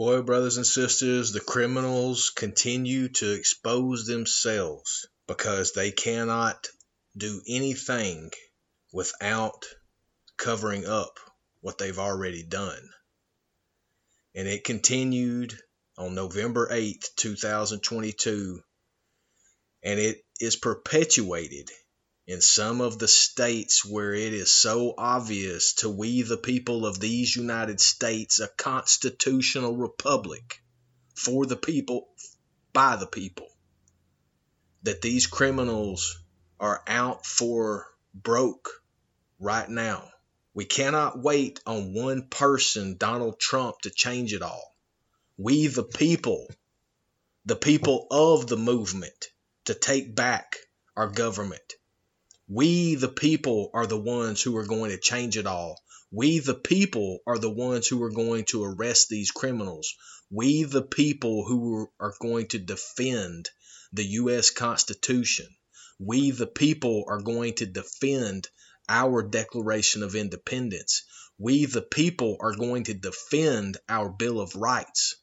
Boy, brothers and sisters, the criminals continue to expose themselves because they cannot do anything without covering up what they've already done. And it continued on November 8th, 2022, and it is perpetuated in some of the states where it is so obvious to we the people of these United States a constitutional republic for the people by the people that these criminals are out for broke right now. We cannot wait on one person, Donald Trump, to change it all. We, the people, the people of the movement, to take back our government. We, the people, are the ones who are going to change it all. We, the people, are the ones who are going to arrest these criminals. We, the people, who are going to defend the U.S. Constitution. We, the people, are going to defend our Declaration of Independence. We, the people, are going to defend our Bill of Rights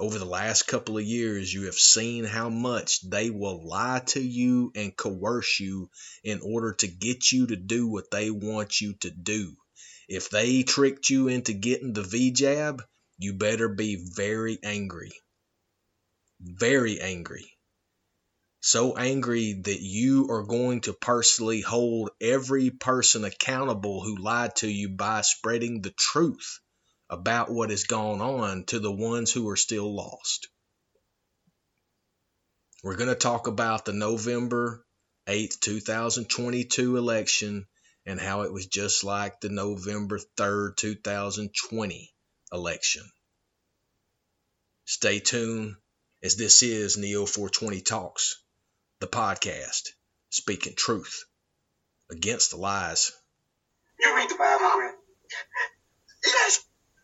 over the last couple of years, you have seen how much they will lie to you and coerce you in order to get you to do what they want you to do. If they tricked you into getting the V jab, you better be very angry. Very angry. So angry that you are going to personally hold every person accountable who lied to you by spreading the truth about what has gone on to the ones who are still lost. We're going to talk about the November 8th, 2022 election and how it was just like the November 3rd, 2020 election. Stay tuned as this is Neo 420 Talks, the podcast, speaking truth against the lies. You read the Bible, Yes.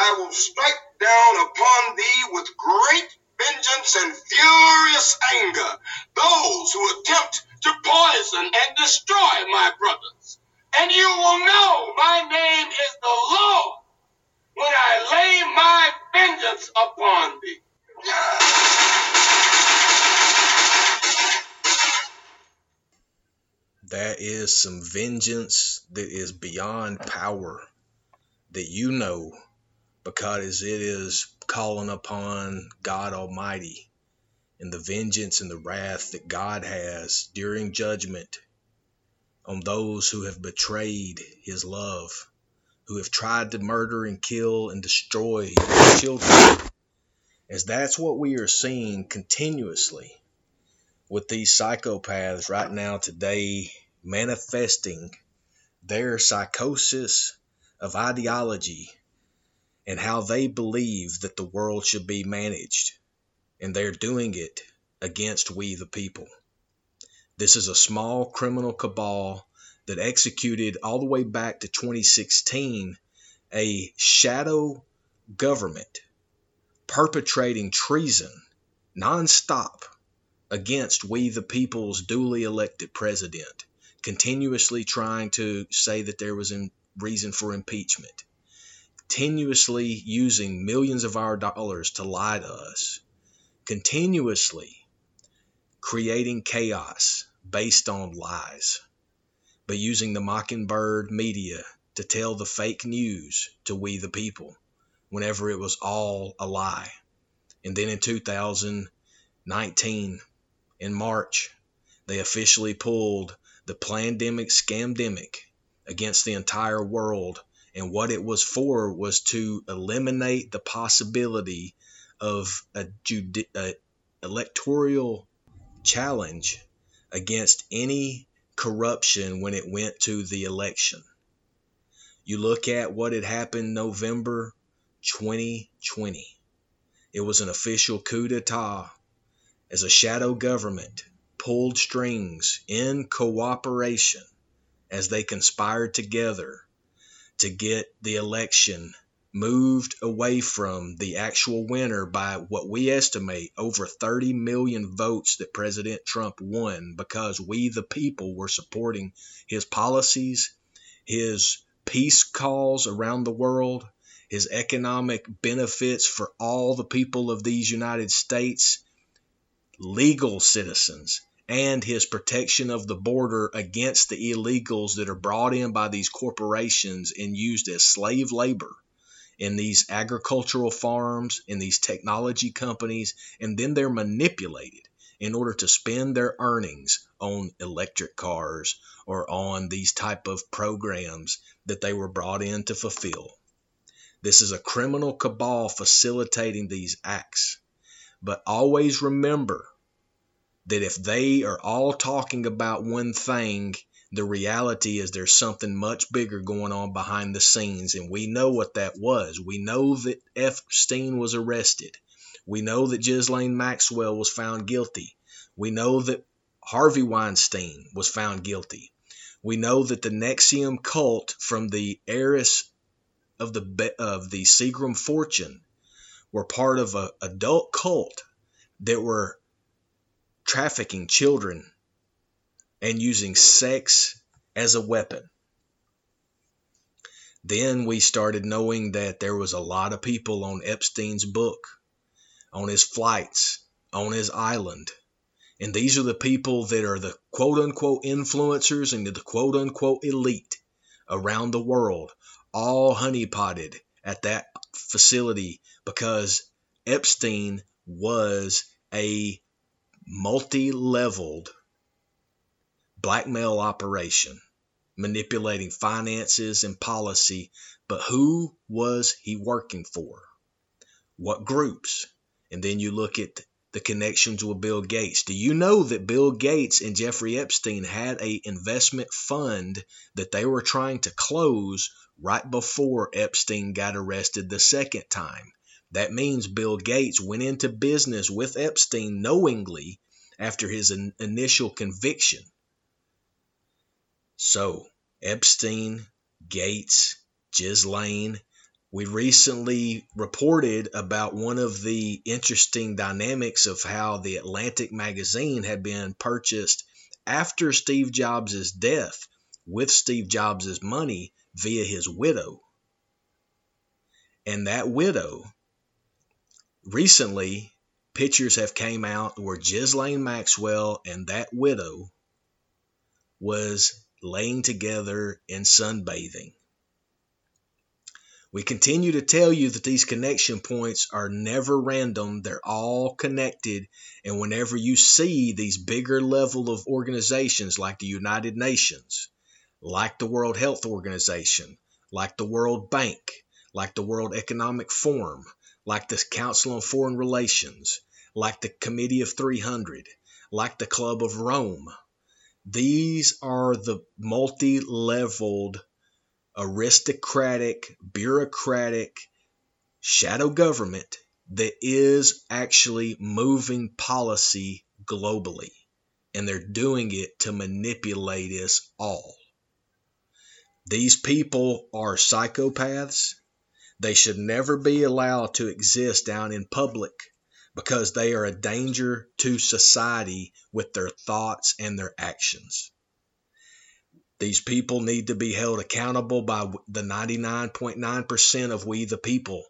I will strike down upon thee with great vengeance and furious anger those who attempt to poison and destroy my brothers. And you will know my name is the Lord when I lay my vengeance upon thee. That is some vengeance that is beyond power that you know because it is calling upon God Almighty and the vengeance and the wrath that God has during judgment on those who have betrayed his love, who have tried to murder and kill and destroy his children. As that's what we are seeing continuously with these psychopaths right now today manifesting their psychosis of ideology and how they believe that the world should be managed. And they're doing it against we the people. This is a small criminal cabal that executed all the way back to 2016 a shadow government perpetrating treason nonstop against we the people's duly elected president, continuously trying to say that there was reason for impeachment, continuously using millions of our dollars to lie to us, continuously creating chaos based on lies, but using the mockingbird media to tell the fake news to we the people whenever it was all a lie. And then in 2019, in March, they officially pulled the pandemic scamdemic against the entire world. And what it was for was to eliminate the possibility of a, judi- a electoral challenge against any corruption when it went to the election. You look at what had happened November 2020. It was an official coup d'etat as a shadow government pulled strings in cooperation as they conspired together to get the election moved away from the actual winner by what we estimate over 30 million votes that President Trump won because we, the people, were supporting his policies, his peace calls around the world, his economic benefits for all the people of these United States, legal citizens, and his protection of the border against the illegals that are brought in by these corporations and used as slave labor in these agricultural farms, in these technology companies, and then they're manipulated in order to spend their earnings on electric cars or on these type of programs that they were brought in to fulfill. This is a criminal cabal facilitating these acts. But always remember that if they are all talking about one thing the reality is there's something much bigger going on behind the scenes, and we know what that was. We know that F. Epstein was arrested. We know that Ghislaine Maxwell was found guilty. We know that Harvey Weinstein was found guilty. We know that the NXIVM cult from the heiress of the of the Seagram fortune were part of an adult cult that were trafficking children and using sex as a weapon. Then we started knowing that there was a lot of people on Epstein's book, on his flights, on his island. And these are the people that are the quote unquote influencers and the quote unquote elite around the world, all honeypotted at that facility because Epstein was a multi leveled blackmail operation, manipulating finances and policy. But who was he working for? What groups? And then you look at the connections with Bill Gates. Do you know that Bill Gates and Jeffrey Epstein had a investment fund that they were trying to close right before Epstein got arrested the second time? That means Bill Gates went into business with Epstein knowingly after his in- initial conviction so, Epstein, Gates, Ghislaine. We recently reported about one of the interesting dynamics of how the Atlantic magazine had been purchased after Steve Jobs' death with Steve Jobs' money via his widow. And that widow, recently, pictures have came out where Ghislaine Maxwell and that widow was laying together and sunbathing. We continue to tell you that these connection points are never random, they're all connected. And whenever you see these bigger level of organizations like the United Nations, like the World Health Organization, like the World Bank, like the World Economic Forum, like the Council on Foreign Relations, like the Committee of 300, like the Club of Rome, these are the multi leveled, aristocratic, bureaucratic shadow government that is actually moving policy globally. And they're doing it to manipulate us all. These people are psychopaths. They should never be allowed to exist down in public because they are a danger to society with their thoughts and their actions. These people need to be held accountable by the 99.9% of we the people,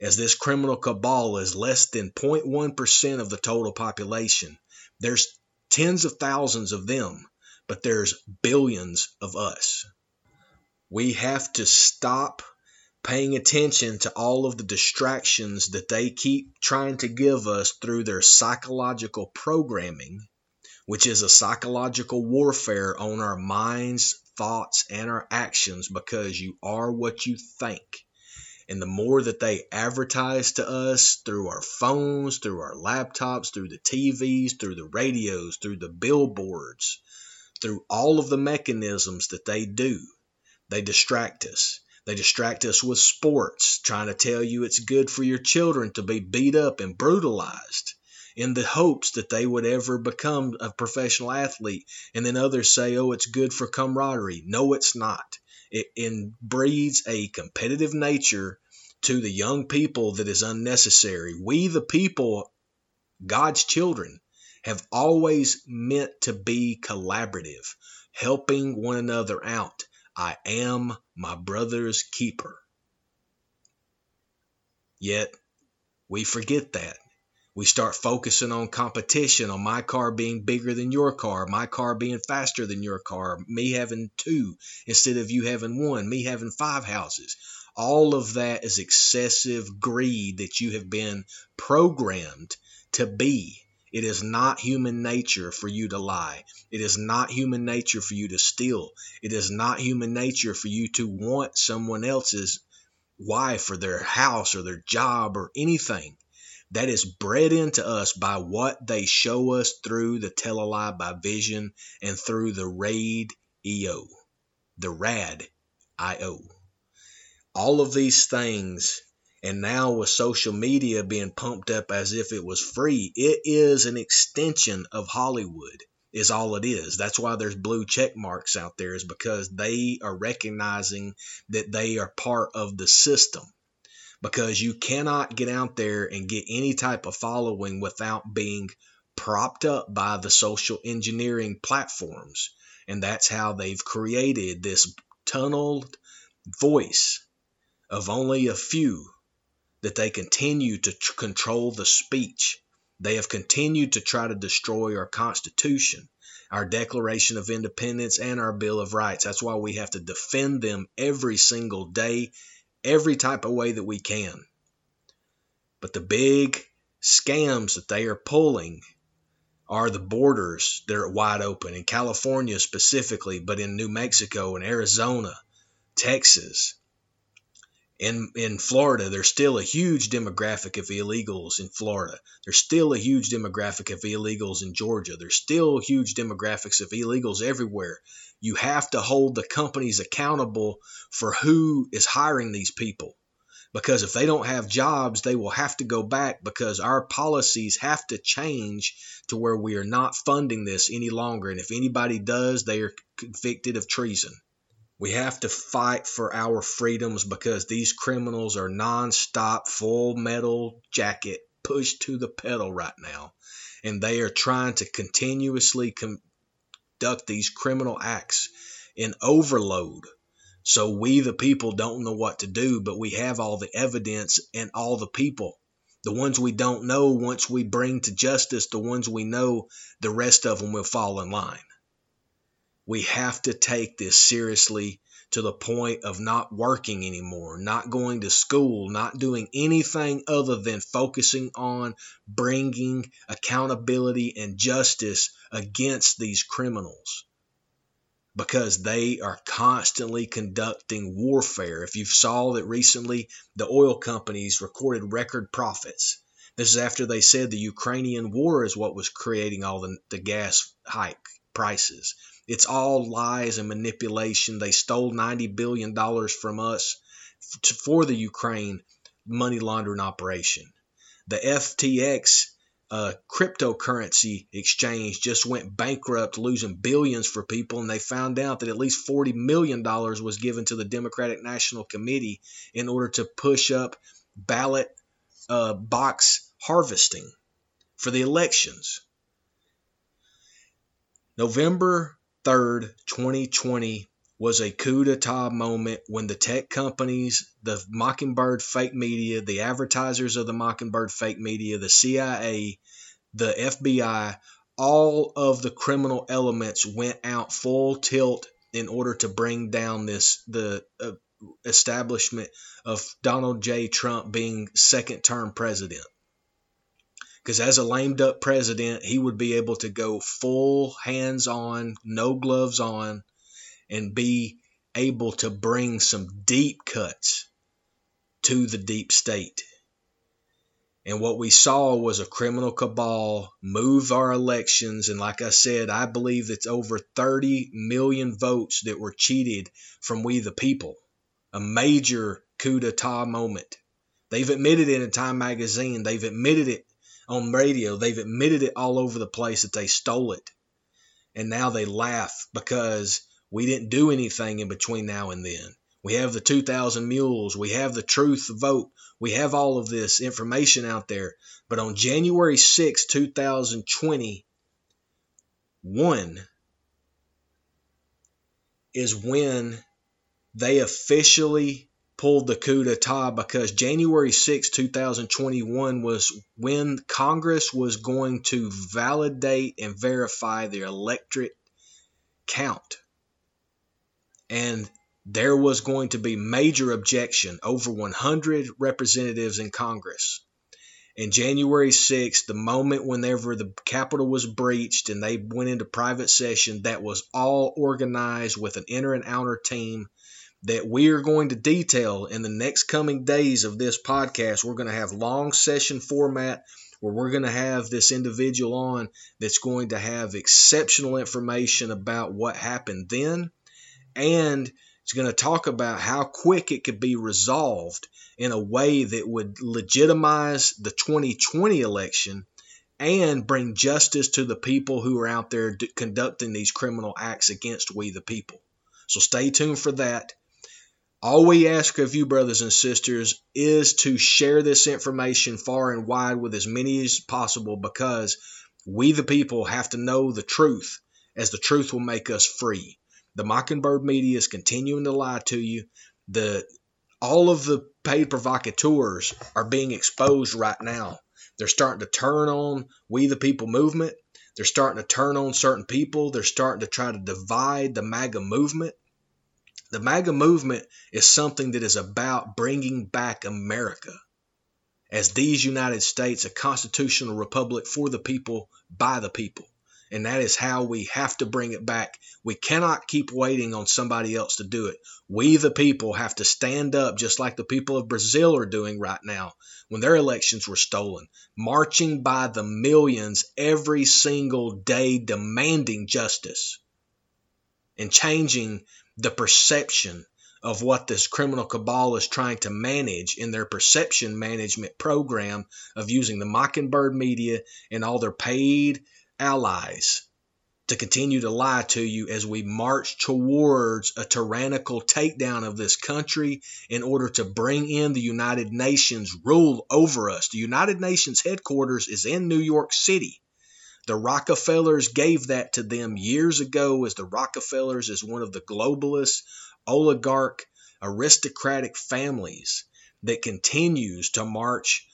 as this criminal cabal is less than 0.1% of the total population. There's tens of thousands of them, but there's billions of us. We have to stop paying attention to all of the distractions that they keep trying to give us through their psychological programming, which is a psychological warfare on our minds, thoughts, and our actions because you are what you think. And the more that they advertise to us through our phones, through our laptops, through the TVs, through the radios, through the billboards, through all of the mechanisms that they do, they distract us They distract us with sports, trying to tell you it's good for your children to be beat up and brutalized in the hopes that they would ever become a professional athlete. And then others say, oh, it's good for camaraderie. No, it's not. It breeds a competitive nature to the young people that is unnecessary. We, the people, God's children, have always meant to be collaborative, helping one another out. I am my brother's keeper. Yet we forget that. We start focusing on competition, on my car being bigger than your car, my car being faster than your car, me having two instead of you having one, me having five houses. All of that is excessive greed that you have been programmed to be. It is not human nature for you to lie. It is not human nature for you to steal. It is not human nature for you to want someone else's wife or their house or their job or anything that is bred into us by what they show us through the telelie by vision and through the raid EO, the rad IO. All of these things, and now with social media being pumped up as if it was free, it is an extension of Hollywood is all it is. That's why there's blue check marks out there is because they are recognizing that they are part of the system because you cannot get out there and get any type of following without being propped up by the social engineering platforms. And that's how they've created this tunneled voice of only a few that they continue to tr- control the speech. They have continued to try to destroy our Constitution, our Declaration of Independence, and our Bill of Rights. That's why we have to defend them every single day every type of way that we can. But the big scams that they are pulling are the borders that are wide open in California specifically, but in New Mexico and Arizona, Texas, in in Florida, there's still a huge demographic of illegals in Florida. There's still a huge demographic of illegals in Georgia. There's still huge demographics of illegals everywhere. You have to hold the companies accountable for who is hiring these people. Because if they don't have jobs, they will have to go back because our policies have to change to where we are not funding this any longer. And if anybody does, they are convicted of treason. We have to fight for our freedoms because these criminals are non-stop full metal jacket pushed to the pedal right now. And they are trying to continuously conduct these criminal acts in overload. So we, the people, don't know what to do, but we have all the evidence and all the people. The ones we don't know, once we bring to justice the ones we know, the rest of them will fall in line. We have to take this seriously to the point of not working anymore, not going to school, not doing anything other than focusing on bringing accountability and justice against these criminals because they are constantly conducting warfare. If you saw that recently, the oil companies recorded record profits. This is after they said the Ukrainian war is what was creating all the, the gas hike prices. It's all lies and manipulation. They stole $90 billion from us for the Ukraine money laundering operation. The FTX uh, cryptocurrency exchange just went bankrupt, losing billions for people, and they found out that at least $40 million was given to the Democratic National Committee in order to push up ballot uh, box harvesting for the elections. November 3rd, 2020 was a coup d'etat moment when the tech companies, the Mockingbird fake media, the advertisers of the Mockingbird fake media, the CIA, the FBI, all of the criminal elements went out full tilt in order to bring down this the uh, establishment of Donald J. Trump being second term president. Because as a lame duck president, he would be able to go full hands on, no gloves on, and be able to bring some deep cuts to the deep state. And what we saw was a criminal cabal move our elections. And like I said, I believe it's over 30 million votes that were cheated from we the people. a major coup d'etat moment. They've admitted it in Time magazine. They've admitted it on radio. They've admitted it all over the place that they stole it. And now they laugh because we didn't do anything in between now and then. We have the 2,000 mules. We have the truth vote. We have all of this information out there. But on January 6, 2021, is when they officially pulled the coup d'etat because January 6, 2021 was when Congress was going to validate and verify the electorate count. And there was going to be major objection over 100 representatives in Congress. In January 6th, the moment whenever the Capitol was breached and they went into private session, that was all organized with an inner and outer team that we are going to detail in the next coming days of this podcast. We're going to have long session format where we're going to have this individual on that's going to have exceptional information about what happened then and it's going to talk about how quick it could be resolved in a way that would legitimize the 2020 election and bring justice to the people who are out there d- conducting these criminal acts against we the people. So stay tuned for that. All we ask of you, brothers and sisters, is to share this information far and wide with as many as possible because we, the people, have to know the truth, as the truth will make us free. The Mockingbird media is continuing to lie to you. The all of the paid provocateurs are being exposed right now. They're starting to turn on We the People movement. They're starting to turn on certain people. They're starting to try to divide the MAGA movement. The MAGA movement is something that is about bringing back America as these United States, a constitutional republic for the people, by the people and that is how we have to bring it back. We cannot keep waiting on somebody else to do it. We, the people, have to stand up just like the people of Brazil are doing right now when their elections were stolen, marching by the millions every single day demanding justice and changing the perception of what this criminal cabal is trying to manage in their perception management program of using the Mockingbird media and all their paid allies to continue to lie to you as we march towards a tyrannical takedown of this country in order to bring in the United Nations rule over us. The United Nations headquarters is in New York City. The Rockefellers gave that to them years ago as the Rockefellers is one of the globalist, oligarch, aristocratic families that continues to march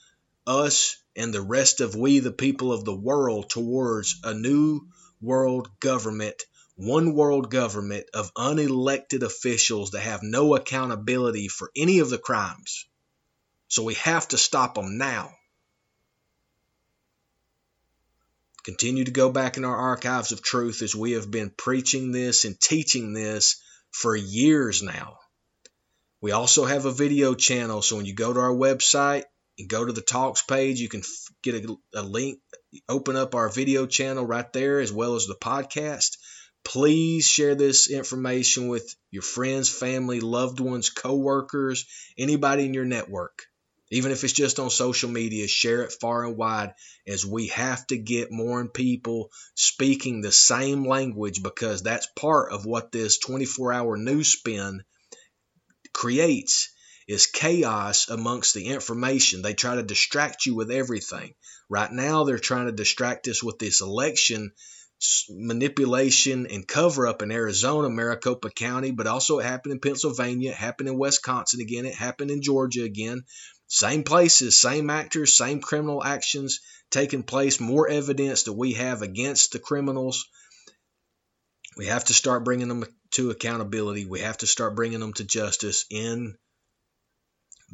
us and the rest of we, the people of the world, towards a new world government, one world government of unelected officials that have no accountability for any of the crimes. So we have to stop them now. Continue to go back in our archives of truth as we have been preaching this and teaching this for years now. We also have a video channel, so when you go to our website, and go to the talks page. You can get a, a link, open up our video channel right there, as well as the podcast. Please share this information with your friends, family, loved ones, coworkers, anybody in your network. Even if it's just on social media, share it far and wide as we have to get more and people speaking the same language because that's part of what this 24 hour news spin creates is chaos amongst the information. They try to distract you with everything. Right now, they're trying to distract us with this election manipulation and cover up in Arizona, Maricopa County, but also it happened in Pennsylvania, it happened in Wisconsin again, it happened in Georgia again. Same places, same actors, same criminal actions taking place, more evidence that we have against the criminals. We have to start bringing them to accountability. We have to start bringing them to justice in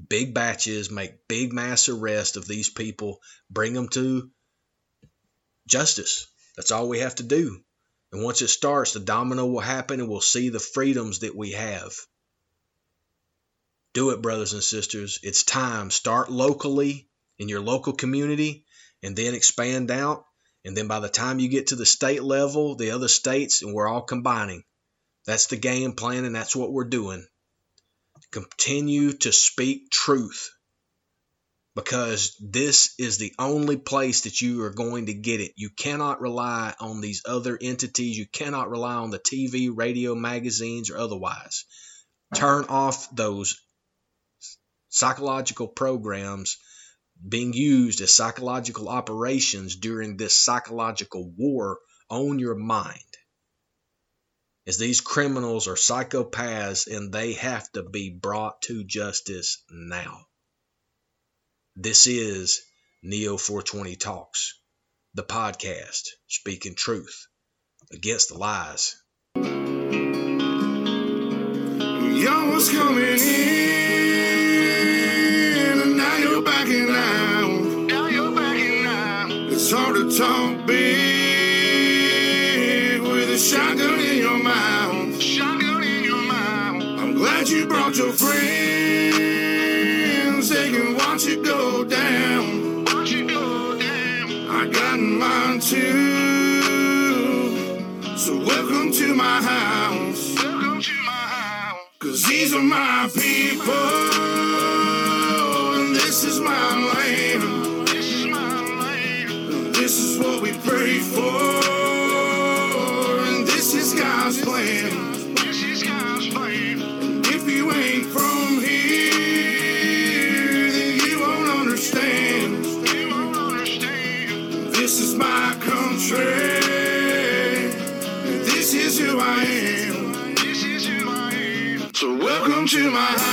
big batches, make big mass arrests of these people, bring them to justice. That's all we have to do. And once it starts, the domino will happen and we'll see the freedoms that we have. Do it, brothers and sisters. It's time. Start locally in your local community and then expand out. And then by the time you get to the state level, the other states, and we're all combining. That's the game plan, and that's what we're doing. Continue to speak truth because this is the only place that you are going to get it. You cannot rely on these other entities. You cannot rely on the TV, radio, magazines, or otherwise. Turn off those psychological programs being used as psychological operations during this psychological war on your mind. As these criminals are psychopaths and they have to be brought to justice now. This is Neo 420 Talks, the podcast speaking truth against the lies. Y'all was coming in, and now you're backing out. Now you're backing out. It's hard to talk big with a shotgun in your mouth. Shotgun in your mouth. I'm glad you brought your friends. Watch it go down. Watch it go down. I got mine too. So welcome to my house. Welcome to my house. Cause these are my people. And this is my land. This is my land. And this is what we pray for. And this is God's plan. To my.